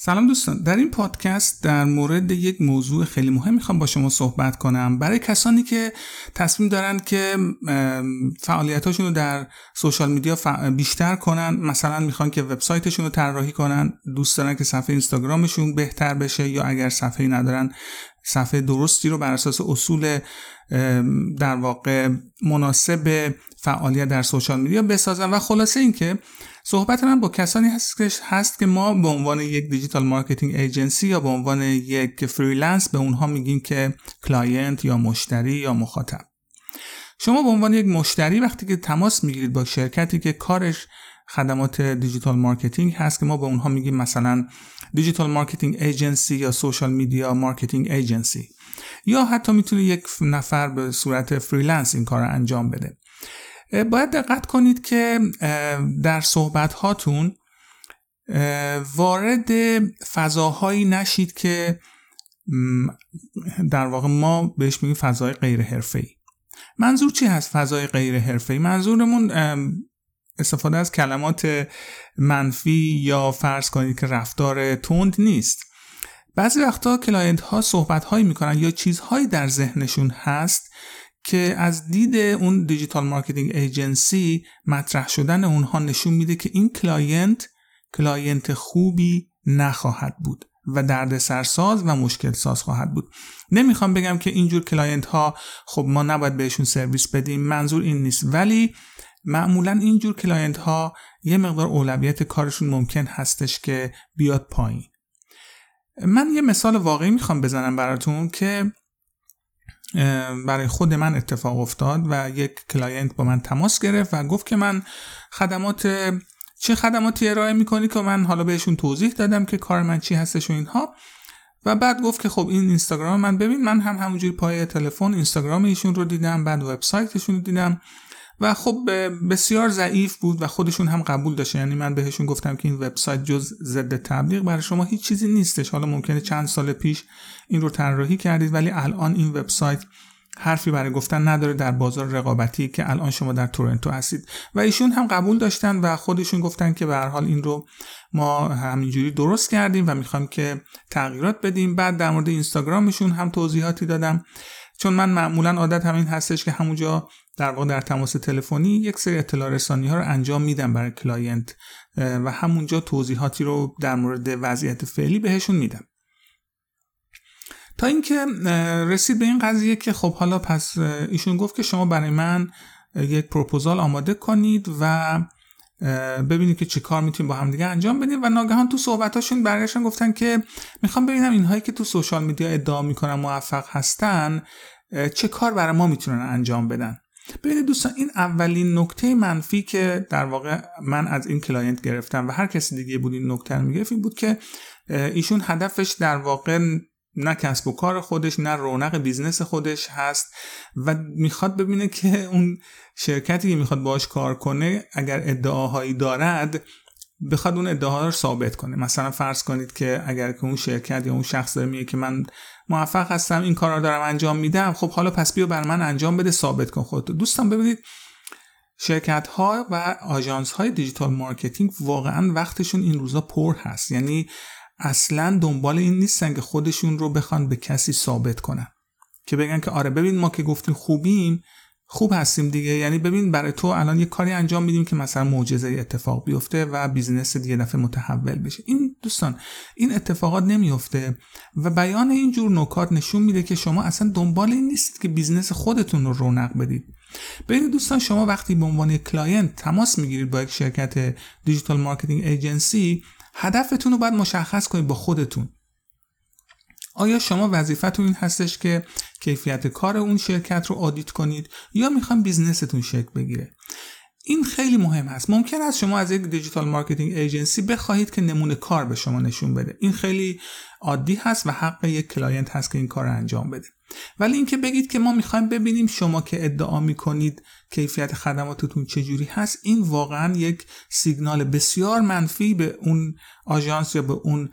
سلام دوستان. در این پادکست در مورد یک موضوع خیلی مهم می‌خوام با شما صحبت کنم. برای کسانی که تصمیم دارن که فعالیتاشون رو در سوشال میدیا بیشتر کنن مثلا می‌خوان که وبسایتشون رو طراحی کنن دوست دارن که صفحه اینستاگرامشون بهتر بشه یا اگر صفحه ندارن صفحه درستی رو بر اساس اصول در واقع مناسب فعالیت در سوشال میدیا بسازن. و خلاصه اینکه صحبت من با کسانی هست که هست که ما به عنوان یک digital marketing agency یا به عنوان یک freelance به اونها میگیم که client یا مشتری یا مخاطب. شما به عنوان یک مشتری وقتی که تماس می‌گیرید با شرکتی که کارش خدمات digital marketing هست که ما به اونها میگیم مثلا digital marketing agency یا social media marketing agency یا حتی می‌تونه یک نفر به صورت freelance این کار رو انجام بده. باید دقت کنید که در صحبت هاتون وارد فضاهایی نشید که در واقع ما بهش میگیم فضای غیر حرفه‌ای. منظور چی هست فضای غیر حرفه‌ای؟ منظورمون استفاده از کلمات منفی یا فرض کنید که رفتار تند نیست. بعضی وقتا client ها صحبت هایی می‌کنن یا چیزهایی در ذهنشون هست که از دید اون digital marketing agency مطرح شدن اونها نشون میده که این client client خوبی نخواهد بود و دردسرساز و مشکل ساز خواهد بود. نمی‌خوام بگم که اینجور client ها خب ما نباید بهشون سرویس بدیم منظور این نیست ولی معمولا اینجور client ها یه مقدار اولویت کارشون ممکن هستش که بیاد پایین. من یه مثال واقعی می‌خوام بزنم براتون که برای خود من اتفاق افتاد و یک client با من تماس گرفت و گفت که من خدمات چه خدماتی ارائه می‌کنی که من حالا بهشون توضیح دادم که کار من چی هستش و اینها. و بعد گفت که خب این اینستاگرام من ببین من هم همونجوری پای تلفن اینستاگرام ایشون رو دیدم بعد وبسایتشون رو دیدم. و خب بسیار ضعیف بود و خودشون هم قبول داشته یعنی من بهشون گفتم که این وبسایت جز ضد تبلیغ برای شما هیچ چیزی نیستش. حالا ممکنه چند سال پیش این رو طراحی کردید ولی الان این وبسایت حرفی برای گفتن نداره در بازار رقابتی که الان شما در تورنتو هستید. و ایشون هم قبول داشتن و خودشون گفتن که به هر حال این رو ما همینجوری درست کردیم و می‌خوایم که تغییرات بدیم. بعد در مورد اینستاگرامشون هم توضیحاتی دادم. چون من معمولا عادت همین هستش که همونجا در واقع در تماس تلفنی یک سری اطلاع رسانی ها رو انجام میدم برای client و همونجا توضیحاتی رو در مورد وضعیت فعلی بهشون میدم. تا اینکه رسید به این قضیه که خب حالا پس ایشون گفت که شما برای من یک پروپوزال آماده کنید و ببینید که چه کار می‌تونیم با هم دیگه انجام بدیم. و ناگهان تو صحبتاشون برگشتن گفتن که می‌خوام ببینم اینهایی که تو social media ادعا می‌کنن موفق هستن چه کار برای ما می‌تونن انجام بدن؟ ببینید دوستان این اولین نکته منفی که در واقع من از این client گرفتم و هر کسی دیگه بود این نکته رو می‌گرفت این بود که ایشون هدفش در واقع نه کسب و کار خودش نه رونق business خودش هست و می‌خواد ببینه که اون شرکتی که می‌خواد باش کار کنه اگر ادعاهایی دارد بخواد اون ادعاها رو ثابت کنه. مثلا فرض کنید که اگر که اون شرکت یا اون شخص داره میگه که من موفق هستم این کار رو دارم انجام میدم خب حالا پس بیا بر من انجام بده ثابت کن خودت دوستان ببینید شرکت ها و آژانس های digital marketing واقعا وقتشون این روزا پر هست. یعنی اصلا دنبال این نیستن که خودشون رو بخوان به کسی ثابت کنن. که بگن که آره ببین ما که گفتیم خوبیم خوب هستیم دیگه. یعنی ببین برای تو الان یه کاری انجام میدیم که مثلا معجزه اتفاق بیفته و business دیگه دفعه متحول بشه. این دوستان این اتفاقات نمیفته و بیان این جور نکات نشون میده که شما اصلا دنبال این نیستید که business خودتون رو رونق بدید. ببینید دوستان شما وقتی به عنوان client تماس می‌گیرید با یک شرکت digital marketing agency هدفتون رو باید مشخص کنید با خودتون. آیا شما وظیفتون این هستش که کیفیت کار اون شرکت رو audit کنید یا می‌خوام business تون شکل بگیره؟ این خیلی مهم هست. ممکن است شما از یک digital marketing agency بخواهید که نمونه کار به شما نشون بده. این خیلی عادی هست و حق یک client هست که این کار رو انجام بده. ولی اینکه بگید که ما می‌خوایم ببینیم شما که ادعا می‌کنید کیفیت خدماتتون چجوری هست این واقعا یک سیگنال بسیار منفی به اون آژانس یا به اون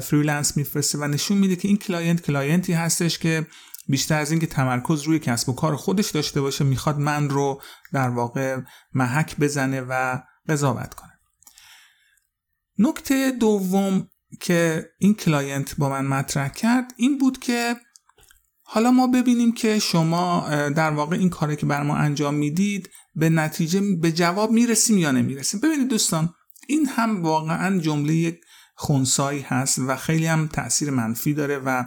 freelance میفرسته و نشون میده که این client client ی هستش که بیشتر از اینکه تمرکز روی کسب و کار خودش داشته باشه می‌خواد من رو در واقع محک بزنه و قضاوت کنه. نکته دوم که این client با من مطرح کرد این بود که حالا ما ببینیم که شما در واقع این کاری که بر ما انجام می‌دید به نتیجه به جواب می‌رسیم یا نمی‌رسیم؟ ببینید دوستان این هم واقعا جمله یک خونسایی هست و خیلی هم تاثیر منفی داره و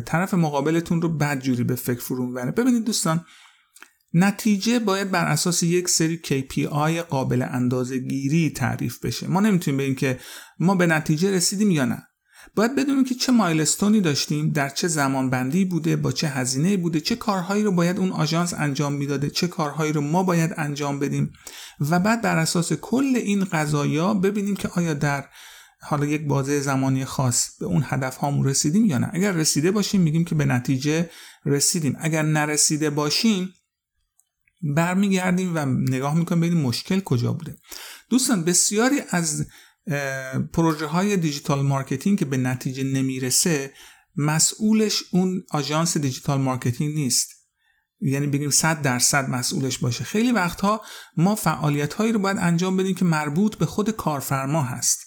طرف مقابلتون رو بدجوری به فکر فرو می‌بره. ببینید دوستان نتیجه باید بر اساس یک سری KPI قابل اندازه گیری تعریف بشه. ما نمی‌تونیم بگیم که ما به نتیجه رسیدیم یا نه. باید بدونیم که چه مایلستونی داشتیم در چه زمان بندی بوده با چه هزینه بوده چه کارهایی رو باید اون آژانس انجام می‌داده چه کارهایی رو ما باید انجام بدیم. و بعد بر اساس کل این قضایا ببینیم که آیا در حالا یک بازه زمانی خاص به اون هدف هامون رسیدیم یا نه. اگر رسیده باشیم میگیم که به نتیجه رسیدیم. اگر نرسیده باشیم برمیگردیم و نگاه می‌کنیم ببینیم مشکل کجا بوده. دوستان بسیاری از پروژه های digital marketing که به نتیجه نمی‌رسه مسئولش اون آژانس digital marketing نیست. یعنی بگیم 100 درصد مسئولش باشه. خیلی وقتها ما فعالیت هایی رو باید انجام بدیم که مربوط به خود کارفرما هست.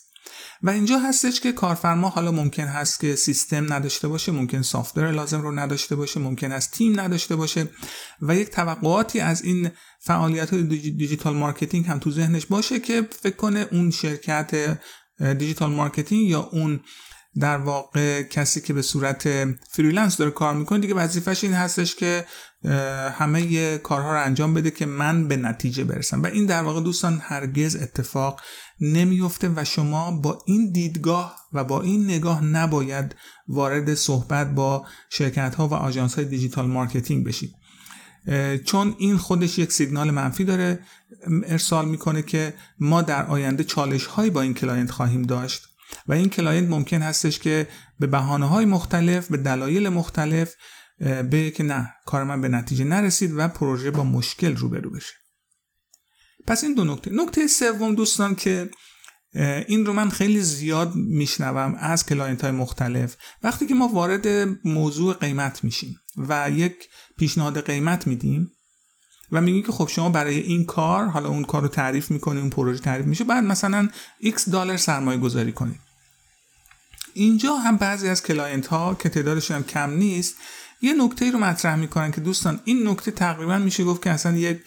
و اینجا هستش که کارفرما حالا ممکن هست که سیستم نداشته باشه ممکن software لازم رو نداشته باشه ممکن است تیم نداشته باشه و یک توقعاتی از این فعالیت digital marketing هم تو ذهنش باشه که فکر کنه اون شرکت digital marketing یا اون در واقع کسی که به صورت freelance داره کار می‌کنه دیگه وظیفش این هستش که همه کارها رو انجام بده که من به نتیجه برسم. و این در واقع دوستان هرگز اتفاق نمیفته و شما با این دیدگاه و با این نگاه نباید وارد صحبت با شرکت ها و آژانس های digital marketing بشید. چون این خودش یک سیگنال منفی داره ارسال می‌کنه که ما در آینده چالش هایی با این client خواهیم داشت. و این client ممکن هستش که به بهانه های مختلف به دلایل مختلف بگه که نه کار من به نتیجه نرسید و پروژه با مشکل روبرو بشه. پس این دو نکته. نکته سوم دوستان که این رو من خیلی زیاد میشنوم از client های مختلف. وقتی که ما وارد موضوع قیمت میشیم و یک پیشنهاد قیمت میدیم و میگیم که خب شما برای این کار حالا اون کار رو تعریف می‌کنی اون پروژه تعریف میشه بعد مثلا x دلار سرمایه گذاری کنید. اینجا هم بعضی از client ها که تعدادشون هم کم نیست یه نکته رو مطرح می‌کنن که دوستان این نکته تقریبا میشه گفت که اصلا یک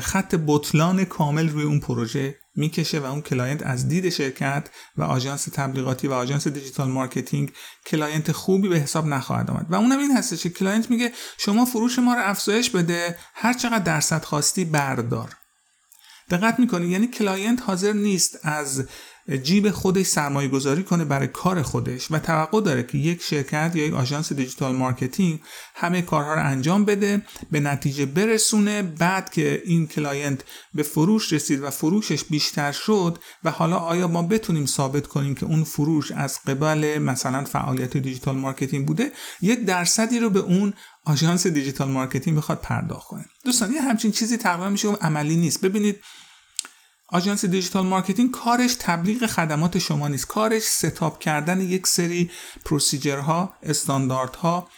خط بطلان کامل روی اون پروژه می‌کشه و اون client از دید شرکت و آژانس تبلیغاتی و آژانس digital marketing client خوبی به حساب نخواهد آمد. و اونم این هستش که client میگه شما فروش ما رو افزایش بده هر چقدر درصد خواستی بردار. دقت می‌کنی؟ یعنی client حاضر نیست از جیب خودش سرمایه گذاری کنه برای کار خودش و توقع داره که یک شرکت یا یک آژانس digital marketing همه کارها رو انجام بده به نتیجه برسونه بعد که این client به فروش رسید و فروشش بیشتر شد و حالا آیا ما بتونیم ثابت کنیم که اون فروش از قبل مثلا فعالیت digital marketing بوده؟ یک درصدی رو به اون آژانس digital marketing بخواد پرداخت کنه. دوستان یه همچین چیزی تقریبا میشه عملی نیست. ببینید آژانس digital marketing کارش تبلیغ خدمات شما نیست. کارش setup کردن یک سری پروسیجرها استانداردها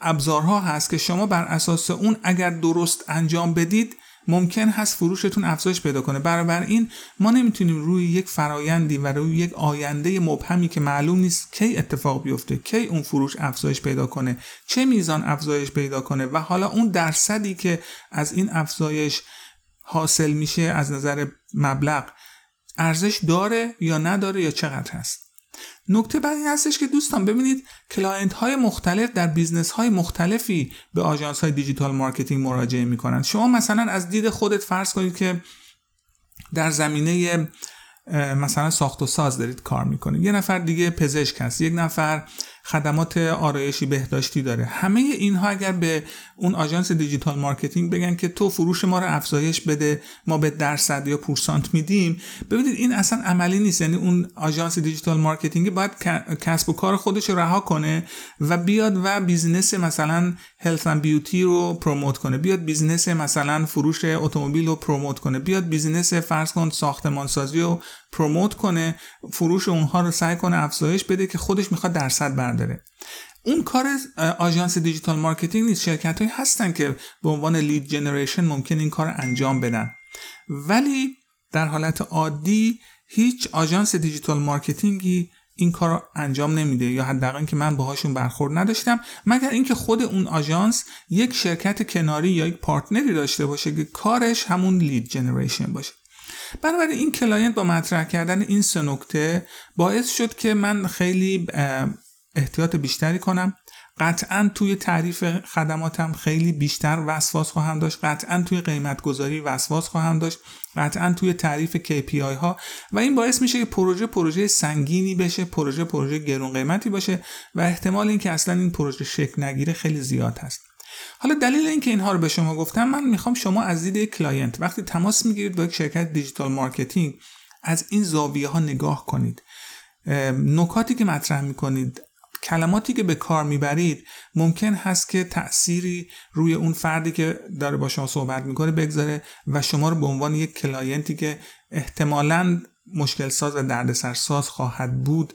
ابزارها هست که شما بر اساس اون اگر درست انجام بدید ممکن هست فروشتون افزایش پیدا کنه. برابر این ما نمی‌تونیم روی یک فرایندی و روی یک آینده مبهمی که معلوم نیست کی اتفاق بیفته کی اون فروش افزایش پیدا کنه چه میزان افزایش پیدا کنه و حالا اون درصدی که از این افزایش حاصل میشه از نظر مبلغ ارزش داره یا نداره یا چقدر هست. نکته بعد این هستش که دوستان ببینید client های مختلف در business های مختلفی به آژانس های digital marketing مراجعه می‌کنند شما مثلا از دید خودت فرض کنید که در زمینه مثلا ساخت و ساز دارید کار می‌کنید. یه نفر دیگه پزشک هست. یک نفر خدمات آرایشی بهداشتی داره. همه اینها اگر به اون آژانس digital marketing بگن که تو فروش ما رو افزایش بده ما یه درصد یا پورسانت میدیم ببینید این اصلا عملی نیست. یعنی اون آژانس digital marketing باید کسب و کار خودش رها کنه و بیاد و business مثلا health and beauty رو promote کنه. بیاد business مثلا فروش اتومبیل رو promote کنه. بیاد business فرض کن ساختمانسازی رو promote کنه فروش اونها رو سعی کنه افزایش بده که خودش می‌خواد درصد برداره. اون کار آژانس digital marketing نیست. شرکت هایی هستن که به عنوان lead generation ممکن این کار انجام بدن. ولی در حالت عادی هیچ آژانس digital marketing ی این کار رو انجام نمیده یا حداقل که من باهاشون برخورد نداشتم. مگر اینکه خود اون آژانس یک شرکت کناری یا یک partner ی داشته باشه که کارش همون lead generation باشه. بنابراین این client با مطرح کردن این سه نکته باعث شد که من خیلی احتیاط بیشتری کنم. قطعا توی تعریف خدماتم خیلی بیشتر وسواس خواهم داشت. قطعا توی قیمت گذاری وسواس خواهم داشت. قطعا توی تعریف KPI ها. و این باعث میشه که پروژه پروژه سنگینی بشه پروژه پروژه گرون قیمتی باشه و احتمال اینکه اصلا این پروژه شکل نگیره خیلی زیاد هست. حالا دلیل اینکه اینها رو به شما گفتم من می‌خوام شما از دید client وقتی تماس می‌گیرید با یک شرکت digital marketing از این زاویه ها نگاه کنید. نکاتی که مطرح می‌کنید کلماتی که به کار می‌برید ممکن هست که تأثیری روی اون فردی که داره با شما صحبت می‌کنه بگذاره و شما رو به عنوان یک client ی که احتمالا مشکل ساز و دردسر ساز خواهد بود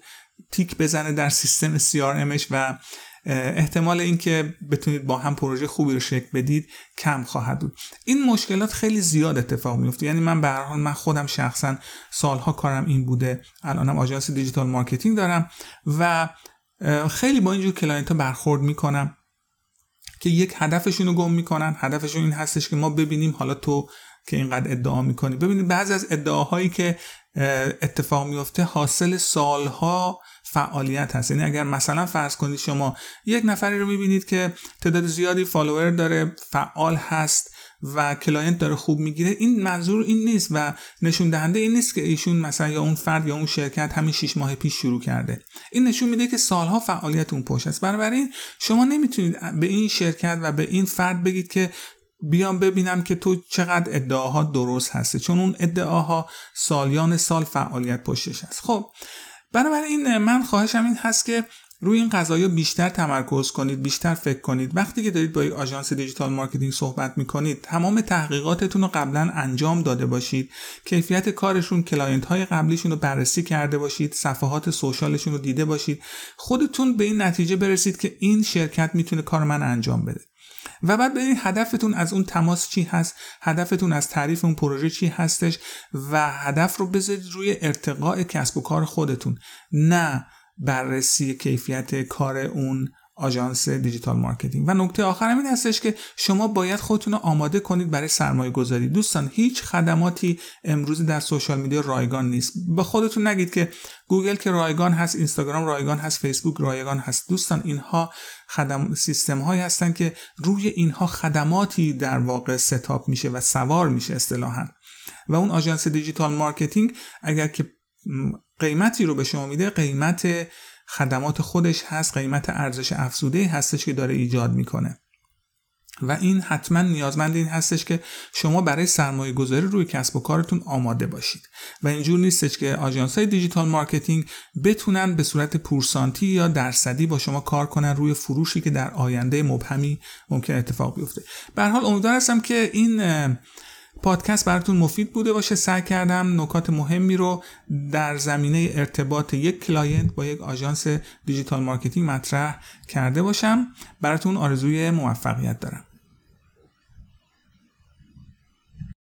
تیک بزنه در سیستم CRM ش و احتمال اینکه بتونید با هم پروژه خوبی رو شکل بدید کم خواهد بود. این مشکلات خیلی زیاد اتفاق میفته یعنی من به هر حال من خودم شخصا سالها کارم این بوده. الانم آژانس digital marketing دارم و خیلی با اینجور client ها برخورد می‌کنم که یک هدفشون رو گم می‌کنن. هدفشون این هستش که ما ببینیم حالا تو که اینقدر ادعا می‌کنی. ببینید بعضی از ادعاهایی که اتفاق میفته حاصل سالها فعالیت هست. یعنی اگر مثلا فرض کنید شما یک نفری رو می‌بینید که تعداد زیادی follower داره فعال هست و client داره خوب می‌گیره این منظور این نیست و نشون دهنده این نیست که ایشون مثلا یا اون فرد یا اون شرکت همین 6 ماه پیش شروع کرده. این نشون میده که سالها فعالیت اون پشت است. بنابراین شما نمی‌تونید به این شرکت و به این فرد بگید که بیام ببینم که تو چقدر ادعاها درست هست چون اون ادعاها سالیان سال فعالیت پشتش هست خب بنابراین من خواهشم این هست که روی این قضايا بیشتر تمرکز کنید بیشتر فکر کنید. وقتی که دارید با یک آژانس digital marketing صحبت می‌کنید تمام تحقیقاتتون رو قبلا انجام داده باشید. کیفیت کارشون client های قبلیشون رو بررسی کرده باشید صفحات social شون رو دیده باشید. خودتون به این نتیجه برسید که این شرکت می‌تونه کار من انجام بده. و بعد ببینید هدفتون از اون تماس چی هست هدفتون از تعریف اون پروژه چی هستش و هدف رو بذارید روی ارتقاء کسب و کار خودتون نه بررسی کیفیت کار اون آژانس digital marketing. و نکته آخر این هستش که شما باید خودتون رو آماده کنید برای سرمایه گذاری دوستان هیچ خدماتی امروز در social media رایگان نیست. به خودتون نگید که گوگل که رایگان هست اینستاگرام رایگان هست فیسبوک رایگان هست. دوستان اینها خود سیستم هایی هستن که روی اینها خدماتی در واقع setup میشه و سوار میشه اصطلاحا. و اون آژانس digital marketing اگر که قیمتی رو به شما میده قیمت خدمات خودش هست قیمت ارزش افزوده هستش که داره ایجاد می‌کنه. و این حتما نیازمند این هستش که شما برای سرمایه گذاری روی کسب و کارتون آماده باشید. و اینجور نیستش که آژانس های digital marketing بتونن به صورت پورسانتی یا درصدی با شما کار کنن روی فروشی که در آینده مبهمی ممکن اتفاق بیفته. به هر حال امیدوار هستم که این پادکست براتون مفید بوده باشه. سعی کردم نکات مهمی رو در زمینه ارتباط یک client با یک آژانس digital marketing مطرح کرده باشم. براتون آرزوی موفقیت دارم.